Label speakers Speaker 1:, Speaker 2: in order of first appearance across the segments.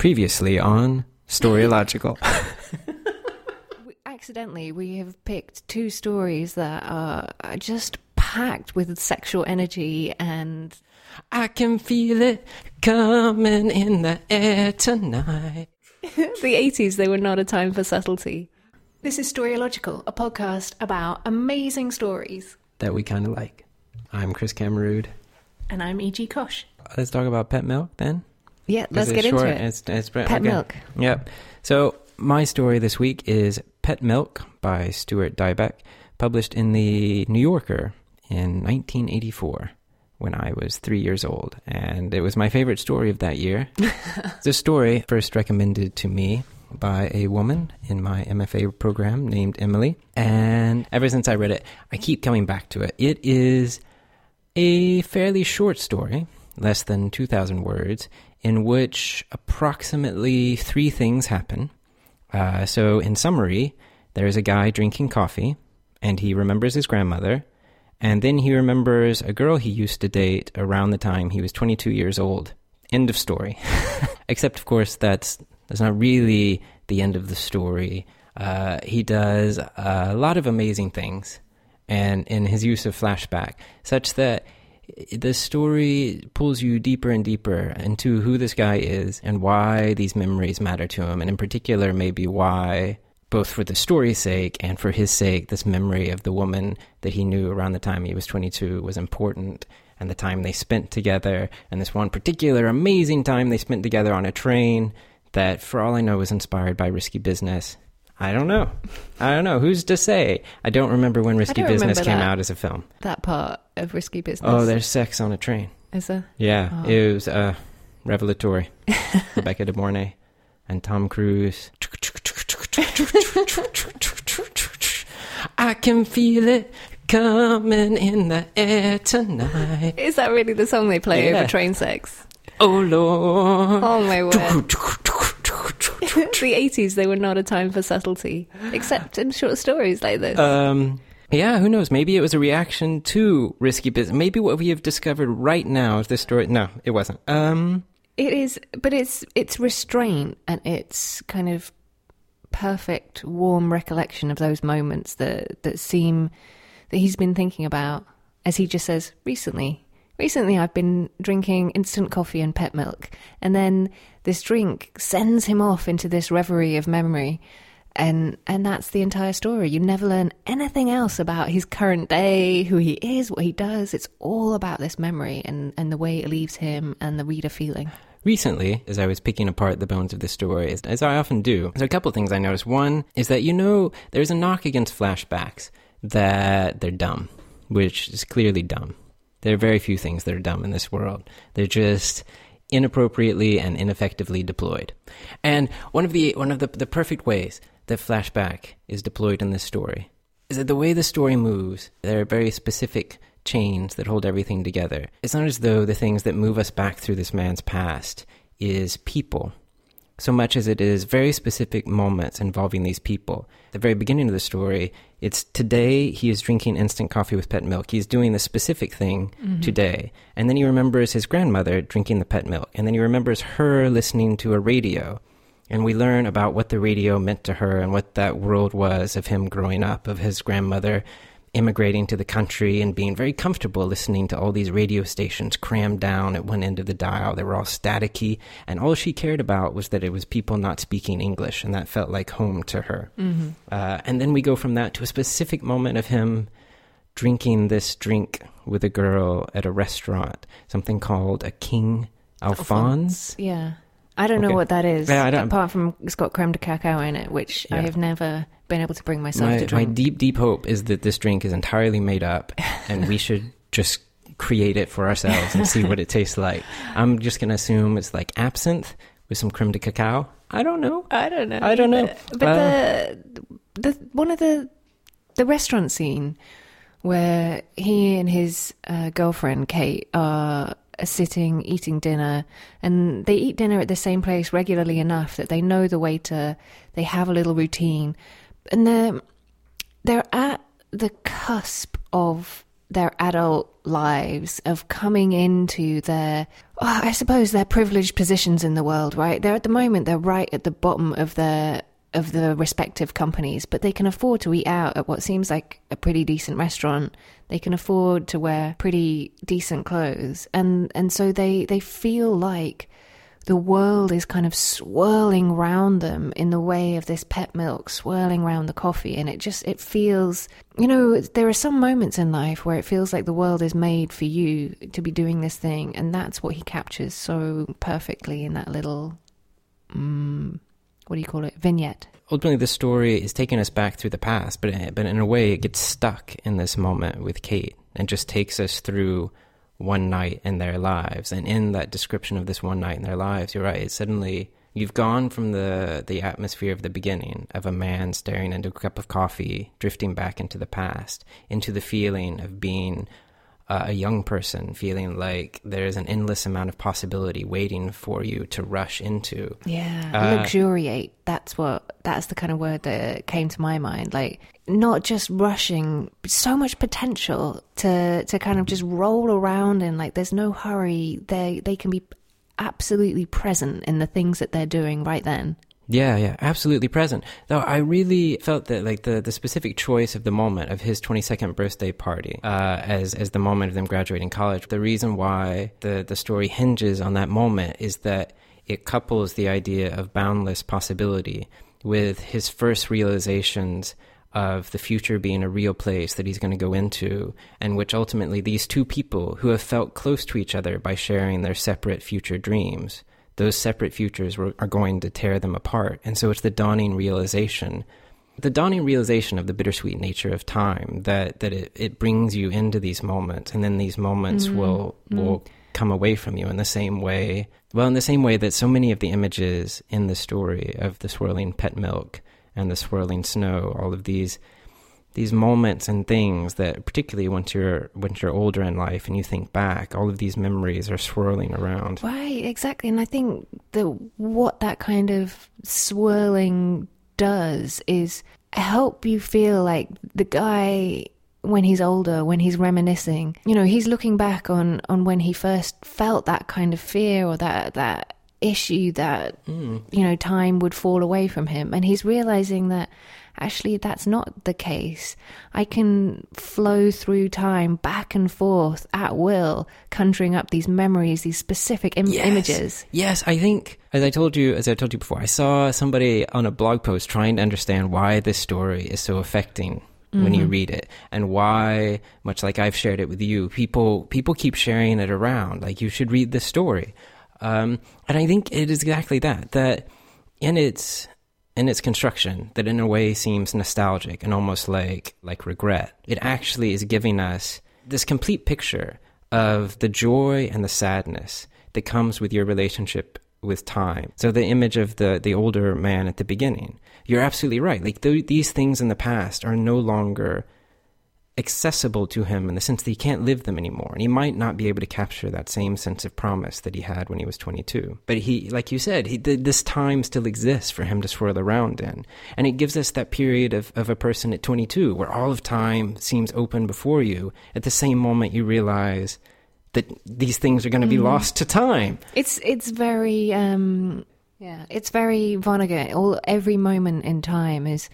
Speaker 1: Previously on Storylogical.
Speaker 2: We- Accidentally, we have picked two stories that are are just packed with sexual energy and
Speaker 1: I can feel it coming in the air tonight.
Speaker 2: the 80s, they were not a time for subtlety. This is Storylogical, a podcast about amazing stories.
Speaker 1: That we kind of like. I'm Chris Camerood.
Speaker 2: And I'm E.G. Cosh.
Speaker 1: Let's talk about pet milk then.
Speaker 2: Yeah, let's get
Speaker 1: short?
Speaker 2: into it.
Speaker 1: It's, it's,
Speaker 2: Pet
Speaker 1: okay.
Speaker 2: milk.
Speaker 1: Yep. So my story this week is Pet Milk by Stuart Dybek, published in the New Yorker in 1984 when I was three years old. And it was my favorite story of that year. a story first recommended to me by a woman in my MFA program named Emily. And ever since I read it, I keep coming back to it. It is a fairly short story, less than 2,000 words, in which approximately three things happen. Uh, so, in summary, there's a guy drinking coffee, and he remembers his grandmother, and then he remembers a girl he used to date around the time he was 22 years old. End of story. Except, of course, that's that's not really the end of the story. Uh, he does a lot of amazing things, and in his use of flashback, such that the story pulls you deeper and deeper into who this guy is and why these memories matter to him, and in particular, maybe why, both for the story's sake and for his sake, this memory of the woman that he knew around the time he was 22 was important, and the time they spent together, and this one particular amazing time they spent together on a train that, for all I know, was inspired by risky business. I don't know. I don't know. Who's to say? I don't remember when Risky Business came
Speaker 2: that.
Speaker 1: out as a film.
Speaker 2: That part of Risky Business.
Speaker 1: Oh, there's sex on a train.
Speaker 2: Is there?
Speaker 1: Yeah,
Speaker 2: Oh.
Speaker 1: it was uh, revelatory. Rebecca De Mornay and Tom Cruise. I can feel it coming in the air tonight.
Speaker 2: Is that really the song they play
Speaker 1: Yeah.
Speaker 2: over train sex?
Speaker 1: Oh Lord.
Speaker 2: Oh my word. the 80s, they were not a time for subtlety, except in short stories like this.
Speaker 1: Um, yeah, who knows? Maybe it was a reaction to risky business. Maybe what we have discovered right now is this story. No, it wasn't. Um,
Speaker 2: It is, but it's it's restraint and it's kind of perfect, warm recollection of those moments that that seem that he's been thinking about, as he just says recently. Recently, I've been drinking instant coffee and pet milk, and then this drink sends him off into this reverie of memory, and and that's the entire story. You never learn anything else about his current day, who he is, what he does. It's all about this memory and and the way it leaves him and the reader feeling.
Speaker 1: Recently, as I was picking apart the bones of this story, as, as I often do, there's a couple of things I noticed. One is that, you know, there's a knock against flashbacks that they're dumb, which is clearly dumb. There are very few things that are dumb in this world. They're just inappropriately and ineffectively deployed. And one of the one of the, the perfect ways that flashback is deployed in this story is that the way the story moves, there are very specific chains that hold everything together. It's not as though the things that move us back through this man's past is people, so much as it is very specific moments involving these people. At the very beginning of the story, it's today he is drinking instant coffee with pet milk. He's doing the specific thing mm-hmm. today. And then he remembers his grandmother drinking the pet milk. And then he remembers her listening to a radio. And we learn about what the radio meant to her and what that world was of him growing up, of his grandmother immigrating to the country and being very comfortable listening to all these radio stations crammed down at one end of the dial. They were all staticky, and all she cared about was that it was people not speaking English, and that felt like home to her. Uh, and then we go from that to a specific moment of him drinking this drink with a girl at a restaurant, something called a King Alphonse.
Speaker 2: Yeah. I don't know what that is.
Speaker 1: Yeah, I don't-
Speaker 2: Apart from it's got creme de cacao in it, which I have never been able to bring myself
Speaker 1: My,
Speaker 2: to
Speaker 1: my deep, deep hope is that this drink is entirely made up, and we should just create it for ourselves and see what it tastes like. I'm just gonna assume it's like absinthe with some creme de cacao. I don't know.
Speaker 2: I don't know.
Speaker 1: I don't know.
Speaker 2: But
Speaker 1: Uh,
Speaker 2: the the one of the the restaurant scene where he and his uh, girlfriend Kate are sitting eating dinner, and they eat dinner at the same place regularly enough that they know the waiter. They have a little routine, and they're they're at the cusp of their adult lives, of coming into their, oh, I suppose, their privileged positions in the world, right? They're at the moment, they're right at the bottom of their of the respective companies, but they can afford to eat out at what seems like a pretty decent restaurant. They can afford to wear pretty decent clothes, and and so they they feel like the world is kind of swirling round them in the way of this pet milk swirling round the coffee and it just it feels you know there are some moments in life where it feels like the world is made for you to be doing this thing and that's what he captures so perfectly in that little um, what do you call it vignette.
Speaker 1: Ultimately the story is taking us back through the past but but in a way it gets stuck in this moment with Kate and just takes us through one night in their lives. And in that description of this one night in their lives, you're right, It suddenly you've gone from the, the atmosphere of the beginning of a man staring into a cup of coffee, drifting back into the past, into the feeling of being uh, a young person feeling like there's an endless amount of possibility waiting for you to rush into.
Speaker 2: Yeah, uh, luxuriate. That's what. That's the kind of word that came to my mind. Like not just rushing, so much potential to to kind of just roll around and like there's no hurry. They they can be absolutely present in the things that they're doing right then.
Speaker 1: Yeah, yeah, absolutely present. Though I really felt that like the, the specific choice of the moment of his 22nd birthday party uh, as as the moment of them graduating college. The reason why the the story hinges on that moment is that it couples the idea of boundless possibility with his first realizations of the future being a real place that he's going to go into, and which ultimately these two people who have felt close to each other by sharing their separate future dreams those separate futures were, are going to tear them apart. And so it's the dawning realization, the dawning realization of the bittersweet nature of time that, that it, it brings you into these moments and then these moments mm will, will come away from you in the same way. Well, in the same way that so many of the images in the story of the swirling pet milk and the swirling snow, all of these these moments and things that particularly once you're once you're older in life and you think back all of these memories are swirling around.
Speaker 2: Right exactly. And i think that what that kind of swirling does is help you feel like the guy when he's older when he's reminiscing you know he's looking back on on when he first felt that kind of fear or that that issue that mm. you know time would fall away from him and he's realizing that actually that's not the case. I can flow through time back and forth at will, conjuring up these memories, these specific Im-
Speaker 1: yes.
Speaker 2: images.
Speaker 1: Yes, I think as I told you, as I told you before, I saw somebody on a blog post trying to understand why this story is so affecting when mm-hmm. you read it and why much like i've shared it with you people people keep sharing it around like you should read this story um, and i think it is exactly that that in its in its construction that in a way seems nostalgic and almost like like regret. It actually is giving us this complete picture of the joy and the sadness that comes with your relationship with time. So the image of the the older man at the beginning, you're absolutely right. Like th- these things in the past are no longer accessible to him in the sense that he can't live them anymore. And he might not be able to capture that same sense of promise that he had when he was 22. But he, like you said, he, this time still exists for him to swirl around in. And it gives us that period of, of a person at 22 where all of time seems open before you. At the same moment, you realize that these things are going to be mm. lost to time.
Speaker 2: It's, it's very, um, yeah, it's very Vonnegut. All, every moment in time is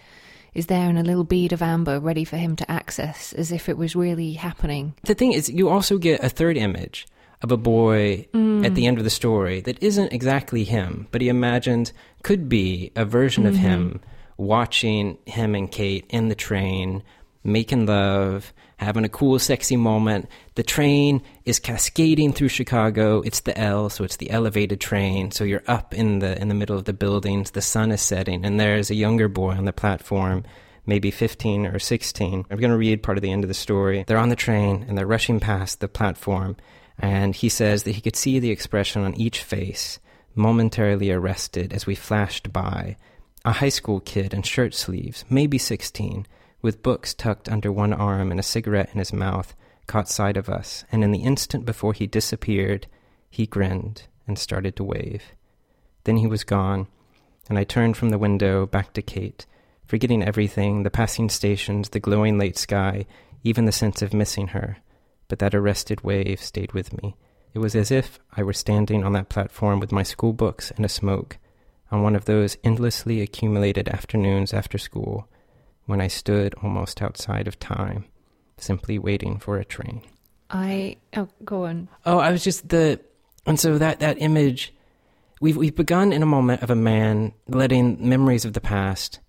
Speaker 2: is there in a little bead of amber ready for him to access as if it was really happening.
Speaker 1: The thing is, you also get a third image of a boy mm. at the end of the story that isn't exactly him, but he imagined could be a version mm-hmm. of him watching him and Kate in the train, making love, having a cool, sexy moment. The train is cascading through Chicago. It's the L, so it's the elevated train. So you're up in the in the middle of the buildings. The sun is setting, and there's a younger boy on the platform, maybe 15 or 16. I'm going to read part of the end of the story. They're on the train and they're rushing past the platform, and he says that he could see the expression on each face, momentarily arrested as we flashed by. A high school kid in shirt sleeves, maybe 16 with books tucked under one arm and a cigarette in his mouth, caught sight of us, and in the instant before he disappeared, he grinned and started to wave. Then he was gone, and I turned from the window back to Kate, forgetting everything the passing stations, the glowing late sky, even the sense of missing her. but that arrested wave stayed with me. It was as if I were standing on that platform with my school books and a smoke on one of those endlessly accumulated afternoons after school when I stood almost outside of time, simply waiting for a train.
Speaker 2: I oh go on.
Speaker 1: Oh, I was just the and so that that image we've we've begun in a moment of a man letting memories of the past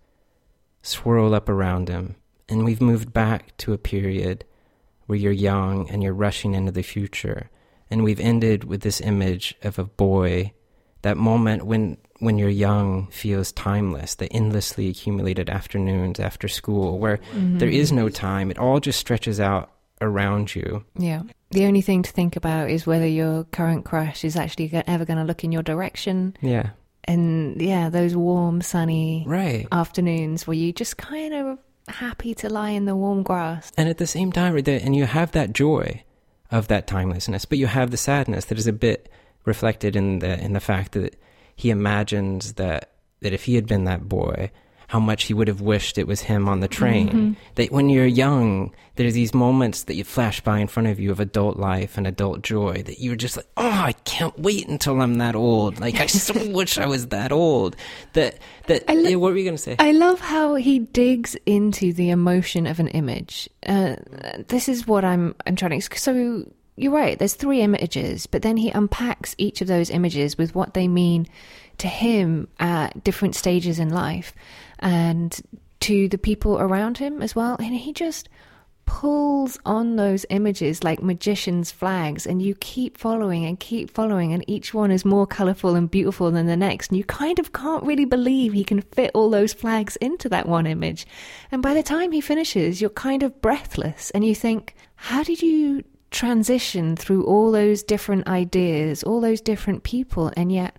Speaker 1: swirl up around him, and we've moved back to a period where you're young and you're rushing into the future, and we've ended with this image of a boy, that moment when when you're young feels timeless, the endlessly accumulated afternoons after school where
Speaker 2: Mm-hmm.
Speaker 1: there is no time, it all just stretches out around you.
Speaker 2: Yeah. The only thing to think about is whether your current crush is actually ever going to look in your direction.
Speaker 1: Yeah.
Speaker 2: And yeah, those warm, sunny
Speaker 1: Right.
Speaker 2: afternoons where you just kind of happy to lie in the warm grass.
Speaker 1: And at the same time, and you have that joy of that timelessness, but you have the sadness that is a bit reflected in the in the fact that he imagines that that if he had been that boy, how much he would have wished it was him on the train. That when you're young, there's these moments that you flash by in front of you of adult life and adult joy that you're just like, oh, I can't wait until I'm that old. Like I so wish I was that old. That that
Speaker 2: lo-
Speaker 1: yeah, what were you gonna say?
Speaker 2: I love how he digs into the emotion of an image. Uh, this is what I'm I'm trying to. So you're right. There's three images, but then he unpacks each of those images with what they mean to him at different stages in life, and to the people around him as well. And he just pulls on those images like magician's flags and you keep following and keep following and each one is more colorful and beautiful than the next and you kind of can't really believe he can fit all those flags into that one image and by the time he finishes you're kind of breathless and you think how did you transition through all those different ideas all those different people and yet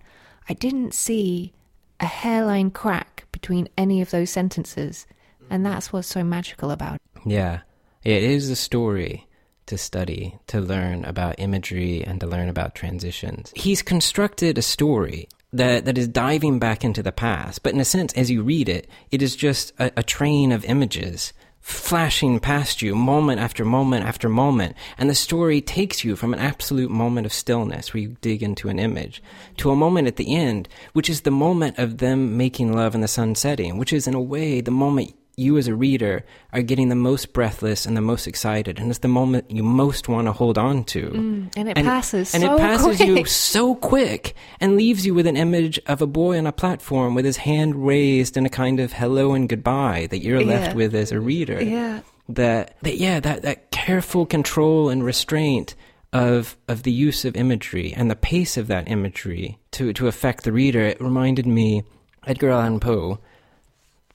Speaker 2: i didn't see a hairline crack between any of those sentences and that's what's so magical about it
Speaker 1: Yeah. It is a story to study, to learn about imagery and to learn about transitions. He's constructed a story that, that is diving back into the past, but in a sense, as you read it, it is just a, a train of images flashing past you moment after moment after moment. And the story takes you from an absolute moment of stillness where you dig into an image to a moment at the end, which is the moment of them making love and the sun setting, which is in a way the moment you as a reader are getting the most breathless and the most excited, and it's the moment you most want to hold on to.
Speaker 2: Mm, and it passes so
Speaker 1: and
Speaker 2: so
Speaker 1: it passes you so quick and leaves you with an image of a boy on a platform with his hand raised in a kind of hello and goodbye that you're left
Speaker 2: Yeah.
Speaker 1: with as a reader.
Speaker 2: yeah
Speaker 1: That, that yeah, that, that careful control and restraint of of the use of imagery and the pace of that imagery to to affect the reader. It reminded me Edgar Allan Poe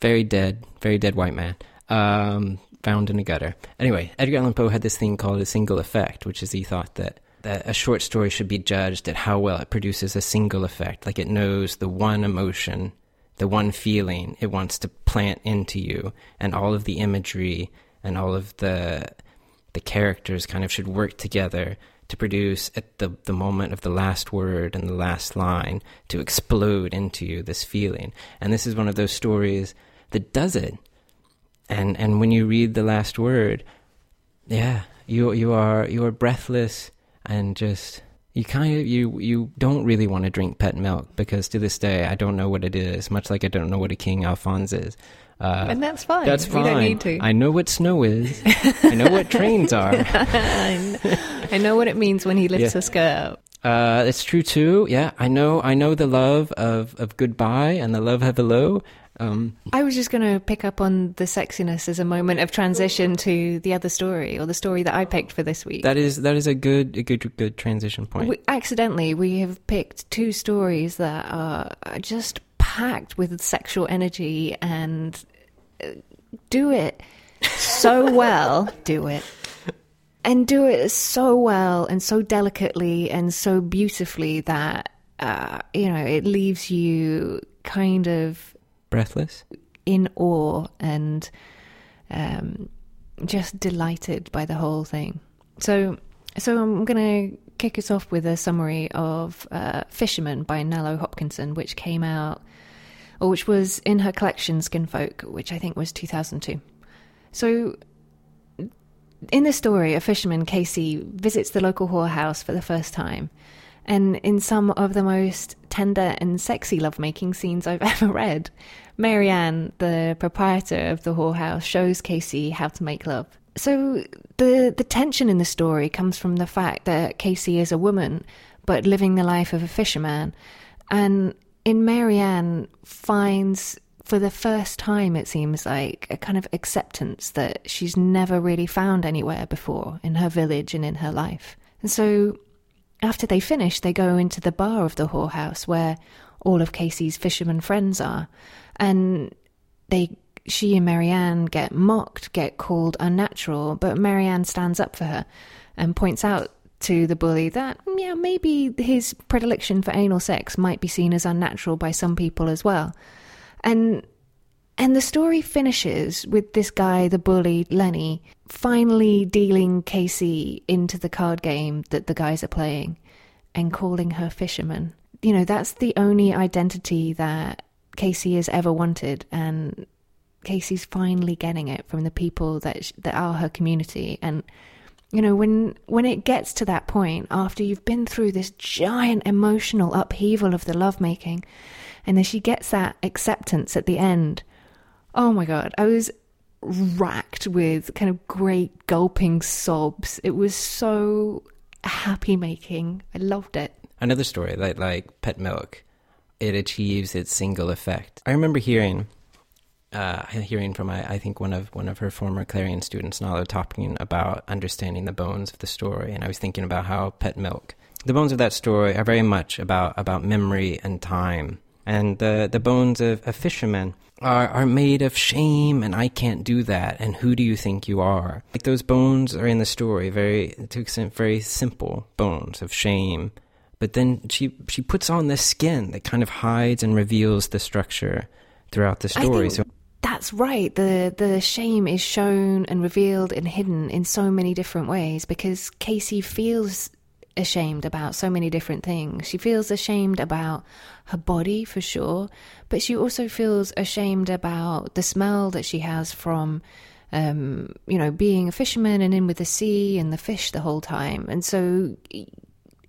Speaker 1: very dead, very dead white man, um, found in a gutter. Anyway, Edgar Allan Poe had this thing called a single effect, which is he thought that, that a short story should be judged at how well it produces a single effect, like it knows the one emotion, the one feeling it wants to plant into you, and all of the imagery and all of the the characters kind of should work together to produce at the, the moment of the last word and the last line to explode into you this feeling. And this is one of those stories that does it. And and when you read the last word, yeah, you you are you are breathless and just you kind of you you don't really want to drink pet milk because to this day I don't know what it is, much like I don't know what a King Alphonse is. Uh,
Speaker 2: and that's fine.
Speaker 1: that's fine.
Speaker 2: don't need to.
Speaker 1: I know what snow is. I know what trains are.
Speaker 2: I know what it means when he lifts
Speaker 1: Yeah.
Speaker 2: a skirt.
Speaker 1: Uh, it's true too. Yeah, I know. I know the love of, of goodbye and the love of hello. Um,
Speaker 2: I was just going to pick up on the sexiness as a moment of transition to the other story or the story that I picked for this week.
Speaker 1: that is that is a good a good good transition point.
Speaker 2: we, accidentally, we have picked two stories that are just packed with sexual energy and uh, do it so well. Do it. And do it so well and so delicately and so beautifully that, uh, you know, it leaves you kind of
Speaker 1: Breathless.
Speaker 2: in awe and um, just delighted by the whole thing. So, so I'm going to kick us off with a summary of uh, Fisherman by Nalo Hopkinson, which came out, or which was in her collection Skinfolk, which I think was 2002. So, in the story, a fisherman, Casey, visits the local whorehouse for the first time. And in some of the most tender and sexy lovemaking scenes I've ever read, Marianne, the proprietor of the whorehouse, shows Casey how to make love. So the the tension in the story comes from the fact that Casey is a woman, but living the life of a fisherman, and in Marianne finds for the first time it seems like a kind of acceptance that she's never really found anywhere before in her village and in her life. And so after they finish, they go into the bar of the whorehouse where all of Casey's fisherman friends are, and they she and Marianne get mocked, get called unnatural, but Marianne stands up for her and points out to the bully that, mm, yeah, maybe his predilection for anal sex might be seen as unnatural by some people as well. And and the story finishes with this guy, the bully, Lenny, finally dealing Casey into the card game that the guys are playing and calling her fisherman. You know, that's the only identity that Casey has ever wanted. And Casey's finally getting it from the people that that are her community. And you know, when when it gets to that point, after you've been through this giant emotional upheaval of the lovemaking, and then she gets that acceptance at the end. Oh my god, I was racked with kind of great gulping sobs. It was so happy making. I loved it.
Speaker 1: Another story like like Pet Milk, it achieves its single effect. I remember hearing uh, hearing from I, I, think one of one of her former Clarion students, Nalo, talking about understanding the bones of the story, and I was thinking about how Pet Milk, the bones of that story are very much about about memory and time, and the the bones of a fisherman are are made of shame, and I can't do that, and who do you think you are? Like those bones are in the story, very to extent very simple bones of shame. But then she she puts on this skin that kind of hides and reveals the structure throughout the story.
Speaker 2: so that's right. The the shame is shown and revealed and hidden in so many different ways because Casey feels ashamed about so many different things. She feels ashamed about her body for sure, but she also feels ashamed about the smell that she has from um, you know, being a fisherman and in with the sea and the fish the whole time. And so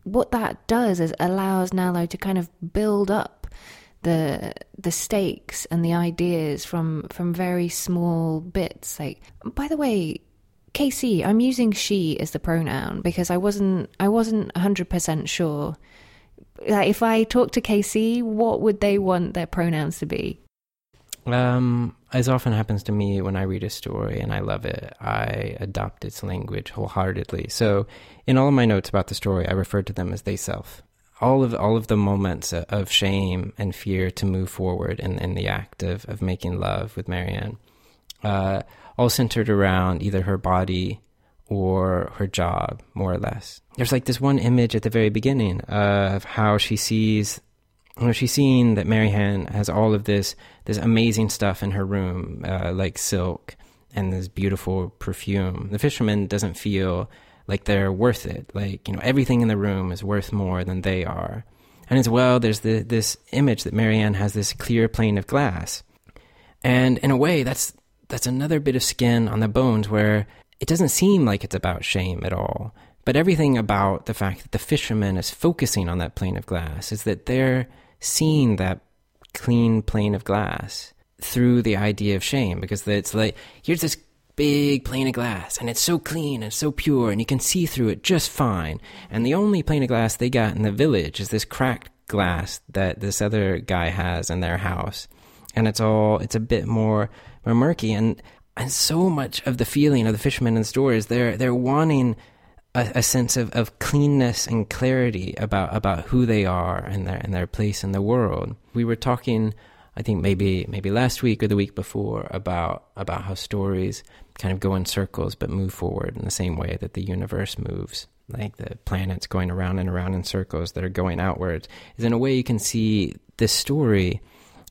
Speaker 2: what that does is allows Nalo to kind of build up the the stakes and the ideas from from very small bits. Like, by the way, Casey, I'm using she as the pronoun because I wasn't I wasn't hundred percent sure. Like, if I talk to Casey, what would they want their pronouns to be?
Speaker 1: Um, as often happens to me when I read a story and I love it, I adopt its language wholeheartedly. So, in all of my notes about the story, I refer to them as they self all of all of the moments of shame and fear to move forward in, in the act of, of making love with Marianne, uh, all centered around either her body or her job, more or less. There's like this one image at the very beginning of how she sees, you know, she's seeing that Marianne has all of this this amazing stuff in her room, uh, like silk and this beautiful perfume. The fisherman doesn't feel like they're worth it. Like, you know, everything in the room is worth more than they are. And as well, there's the, this image that Marianne has this clear plane of glass. And in a way, that's, that's another bit of skin on the bones where it doesn't seem like it's about shame at all. But everything about the fact that the fisherman is focusing on that plane of glass is that they're seeing that clean plane of glass through the idea of shame because it's like here's this big plane of glass and it's so clean and so pure and you can see through it just fine. And the only plane of glass they got in the village is this cracked glass that this other guy has in their house. And it's all, it's a bit more, more murky. And, and so much of the feeling of the fishermen in the store is they're, they're wanting a, a, sense of, of cleanness and clarity about, about who they are and their, and their place in the world. We were talking I think maybe maybe last week or the week before about about how stories kind of go in circles but move forward in the same way that the universe moves like the planets going around and around in circles that are going outwards is in a way you can see this story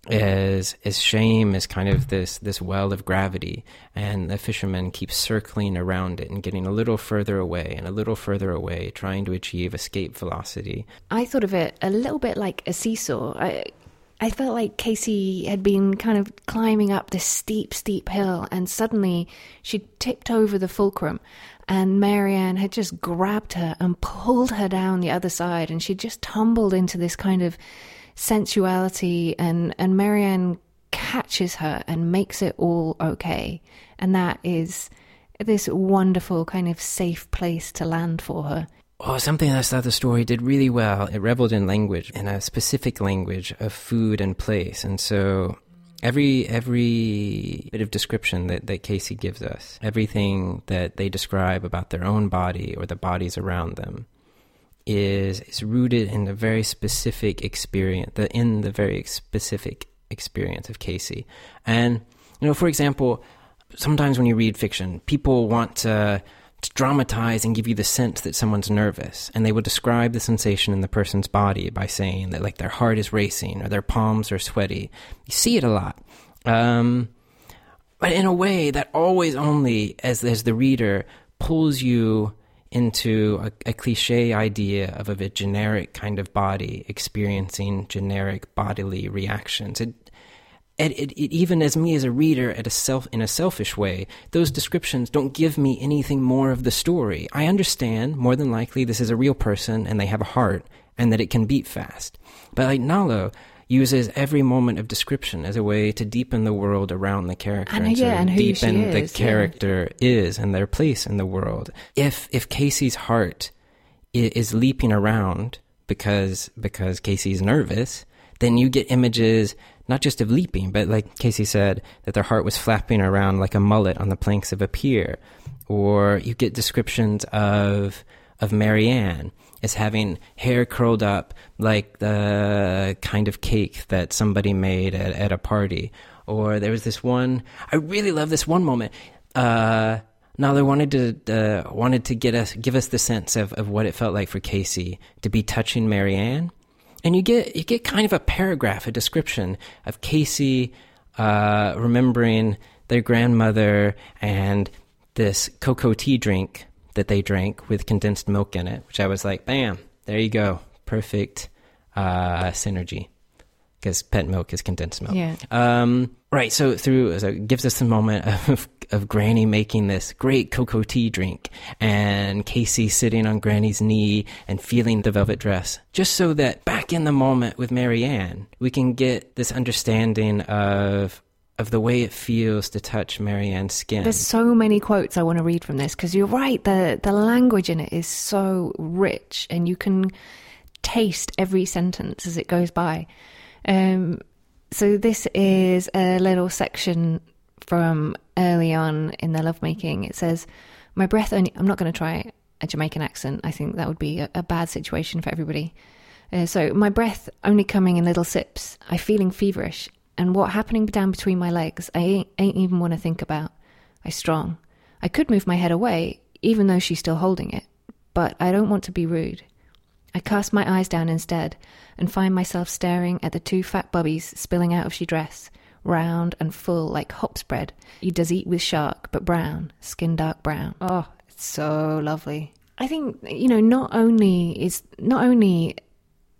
Speaker 1: as as shame is kind of this this well of gravity and the fisherman keeps circling around it and getting a little further away and a little further away trying to achieve escape velocity.
Speaker 2: I thought of it a little bit like a seesaw. I, I felt like Casey had been kind of climbing up this steep, steep hill, and suddenly she tipped over the fulcrum, and Marianne had just grabbed her and pulled her down the other side, and she just tumbled into this kind of sensuality, and and Marianne catches her and makes it all okay, and that is this wonderful kind of safe place to land for her.
Speaker 1: Oh, something else that the story did really well. It reveled in language, in a specific language of food and place, and so every every bit of description that, that Casey gives us, everything that they describe about their own body or the bodies around them, is is rooted in the very specific experience, the in the very specific experience of Casey. And you know, for example, sometimes when you read fiction, people want to to dramatize and give you the sense that someone's nervous. And they will describe the sensation in the person's body by saying that, like, their heart is racing or their palms are sweaty. You see it a lot. Um, but in a way that always only, as, as the reader, pulls you into a, a cliche idea of a, a generic kind of body experiencing generic bodily reactions. It and it, it, even as me as a reader at a self in a selfish way those descriptions don't give me anything more of the story. I understand more than likely this is a real person and they have a heart and that it can beat fast. But like nalo uses every moment of description as a way to deepen the world around the character
Speaker 2: and, and yeah, and
Speaker 1: deepen
Speaker 2: is,
Speaker 1: the character yeah. is and their place in the world. If if casey's heart is leaping around because because casey's nervous then you get images not just of leaping, but like Casey said, that their heart was flapping around like a mullet on the planks of a pier. Or you get descriptions of of Marianne as having hair curled up like the kind of cake that somebody made at, at a party. Or there was this one I really love this one moment. Uh they wanted to uh, wanted to get us give us the sense of, of what it felt like for Casey to be touching Marianne and you get you get kind of a paragraph, a description of Casey uh, remembering their grandmother and this cocoa tea drink that they drank with condensed milk in it, which I was like, bam, there you go, perfect uh, synergy because pet milk is condensed milk.
Speaker 2: Yeah.
Speaker 1: Um, right. So through so it gives us a moment of of Granny making this great cocoa tea drink, and Casey sitting on Granny's knee and feeling the velvet dress, just so that back in the moment with Marianne, we can get this understanding of of the way it feels to touch Marianne's skin.
Speaker 2: There's so many quotes I want to read from this because you're right. The the language in it is so rich, and you can taste every sentence as it goes by. Um, so this is a little section from early on in their lovemaking. It says, "My breath only." I'm not going to try a Jamaican accent. I think that would be a, a bad situation for everybody. Uh, so my breath only coming in little sips. I feeling feverish, and what happening down between my legs, I ain't, ain't even want to think about. I strong. I could move my head away, even though she's still holding it, but I don't want to be rude. I cast my eyes down instead and find myself staring at the two fat bubbies spilling out of she dress, round and full like hops bread. You does eat with shark, but brown, skin dark brown. Oh, it's so lovely. I think you know not only is not only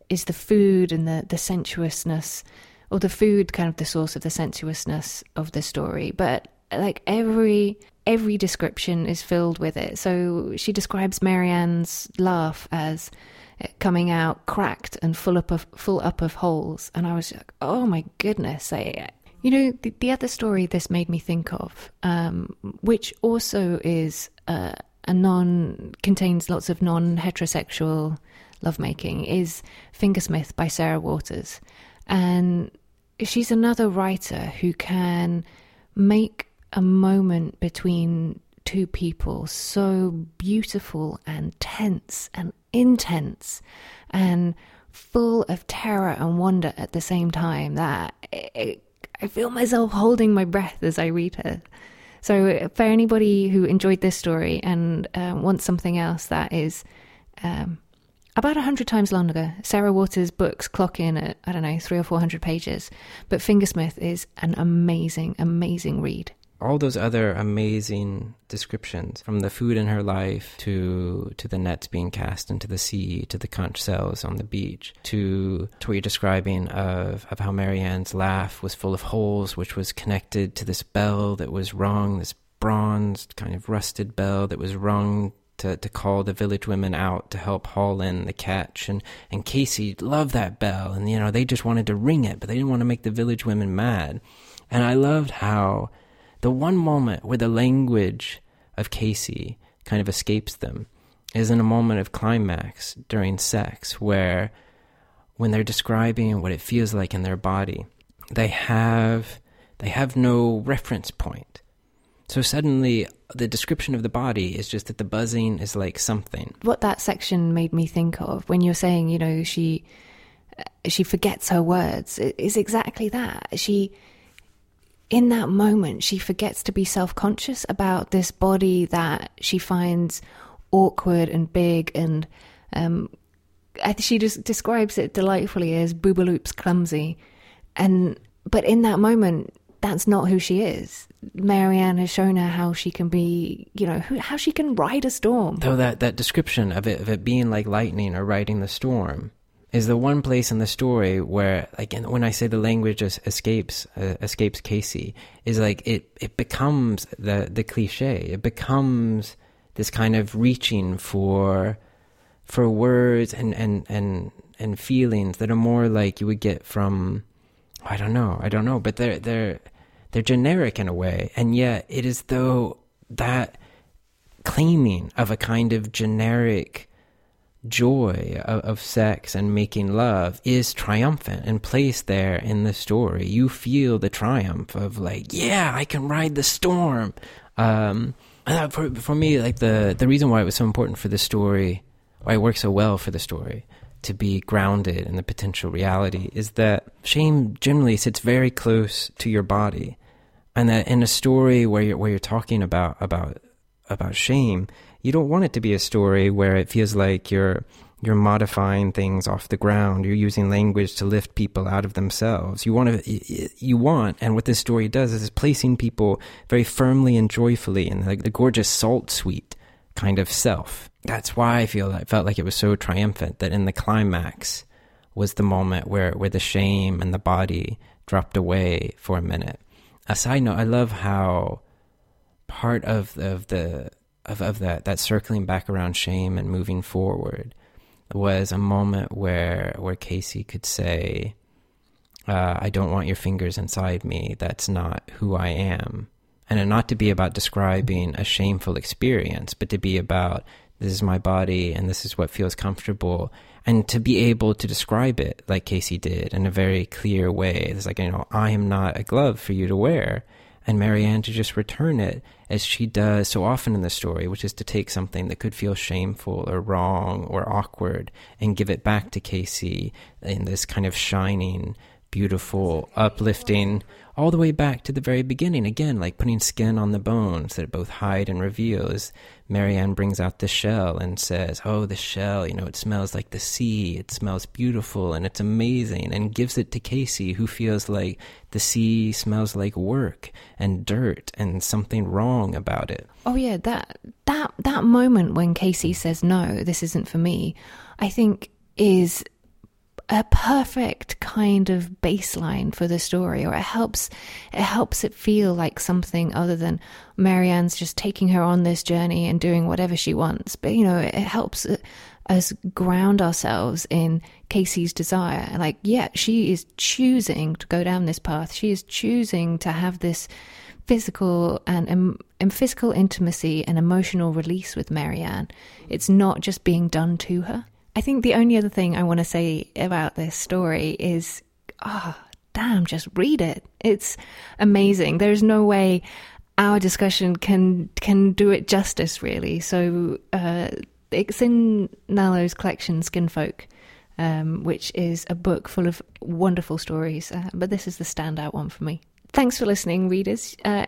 Speaker 2: is the food and the the sensuousness or the food kind of the source of the sensuousness of the story, but like every every description is filled with it. So she describes Marianne's laugh as uh, coming out cracked and full up of full up of holes, and I was like, oh my goodness! I, you know, the, the other story this made me think of, um, which also is uh, a non contains lots of non heterosexual lovemaking, is Fingersmith by Sarah Waters, and she's another writer who can make a moment between two people so beautiful and tense and intense and full of terror and wonder at the same time that it, I feel myself holding my breath as I read her. So, for anybody who enjoyed this story and uh, wants something else that is um, about a hundred times longer, Sarah Waters' books clock in at I don't know three or four hundred pages, but Fingersmith is an amazing, amazing read
Speaker 1: all those other amazing descriptions from the food in her life to to the nets being cast into the sea to the conch shells on the beach to, to what you're describing of, of how Marianne's laugh was full of holes which was connected to this bell that was rung this bronzed, kind of rusted bell that was rung to, to call the village women out to help haul in the catch. And, and Casey loved that bell. And, you know, they just wanted to ring it, but they didn't want to make the village women mad. And I loved how the one moment where the language of Casey kind of escapes them is in a moment of climax during sex where when they're describing what it feels like in their body, they have they have no reference point. So suddenly the description of the body is just that the buzzing is like something.
Speaker 2: What that section made me think of when you're saying, you know, she she forgets her words is exactly that. She in that moment she forgets to be self-conscious about this body that she finds awkward and big and um, she just describes it delightfully as boobaloops clumsy. And but in that moment that's not who she is. Marianne has shown her how she can be you know how she can ride a storm.
Speaker 1: Though that that description of it of it being like lightning or riding the storm is the one place in the story where like when i say the language escapes uh, escapes casey is like it it becomes the the cliche it becomes this kind of reaching for for words and and and and feelings that are more like you would get from I don't know, I don't know, but they're they're they're generic in a way, and yet it is though that claiming of a kind of generic joy of, of, sex and making love is triumphant and placed there in the story. You feel the triumph of like, yeah, I can ride the storm. Um, for for me, like the the reason why it was so important for the story, why it works so well for the story to be grounded in the potential reality is that shame generally sits very close to your body, and that in a story where you're where you're talking about about about shame, you don't want it to be a story where it feels like you're you're modifying things off the ground. You're using language to lift people out of themselves. You want to, you want, and what this story does is placing people very firmly and joyfully in the, the gorgeous salt sweet kind of self. That's why I feel I felt like it was so triumphant that in the climax was the moment where where the shame and the body dropped away for a minute. A side note, I love how part of of the of, of that that circling back around shame and moving forward was a moment where where Casey could say, uh, "I don't want your fingers inside me. That's not who I am." And not to be about describing a shameful experience, but to be about this is my body and this is what feels comfortable, and to be able to describe it like Casey did in a very clear way. It's like you know, I am not a glove for you to wear and Marianne to just return it as she does so often in the story, which is to take something that could feel shameful or wrong or awkward and give it back to Casey in this kind of shining, beautiful, uplifting, all the way back to the very beginning. Again, like putting skin on the bones that both hide and reveal. As Marianne brings out the shell and says, Oh, the shell, you know, it smells like the sea. It smells beautiful and it's amazing. And gives it to Casey, who feels like the sea smells like work and dirt and something wrong about it.
Speaker 2: Oh, yeah. That, that, that moment when Casey says, No, this isn't for me, I think is a perfect kind of baseline for the story or it helps it helps it feel like something other than Marianne's just taking her on this journey and doing whatever she wants. But you know it helps uh, us ground ourselves in Casey's desire. Like yeah she is choosing to go down this path. She is choosing to have this physical and, and physical intimacy and emotional release with Marianne. It's not just being done to her I think the only other thing I want to say about this story is, ah, oh, damn, just read it. It's amazing. There's no way our discussion can can do it justice, really. So uh, it's in Nalo's collection, Skinfolk, um, which is a book full of wonderful stories. Uh, but this is the standout one for me. Thanks for listening, readers. Uh,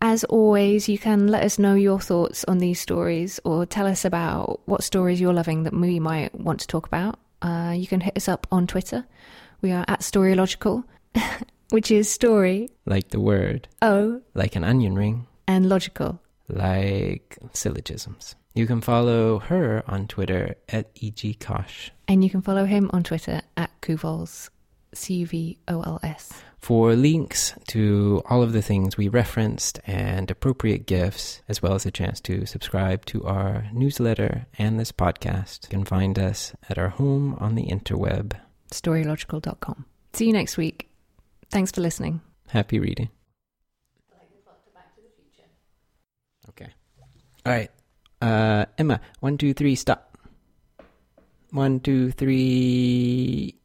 Speaker 2: as always, you can let us know your thoughts on these stories or tell us about what stories you're loving that we might want to talk about. Uh, you can hit us up on Twitter. We are at Storylogical, which is story.
Speaker 1: Like the word.
Speaker 2: Oh.
Speaker 1: Like an onion ring.
Speaker 2: And logical.
Speaker 1: Like syllogisms. You can follow her on Twitter at EG Cosh.
Speaker 2: And you can follow him on Twitter at Cuvols. C U V O L S.
Speaker 1: For links to all of the things we referenced and appropriate gifts, as well as a chance to subscribe to our newsletter and this podcast, you can find us at our home on the interweb.
Speaker 2: Storylogical.com. See you next week. Thanks for listening.
Speaker 1: Happy reading. Okay. All right. Uh, Emma, one, two, three, stop. One, two, three.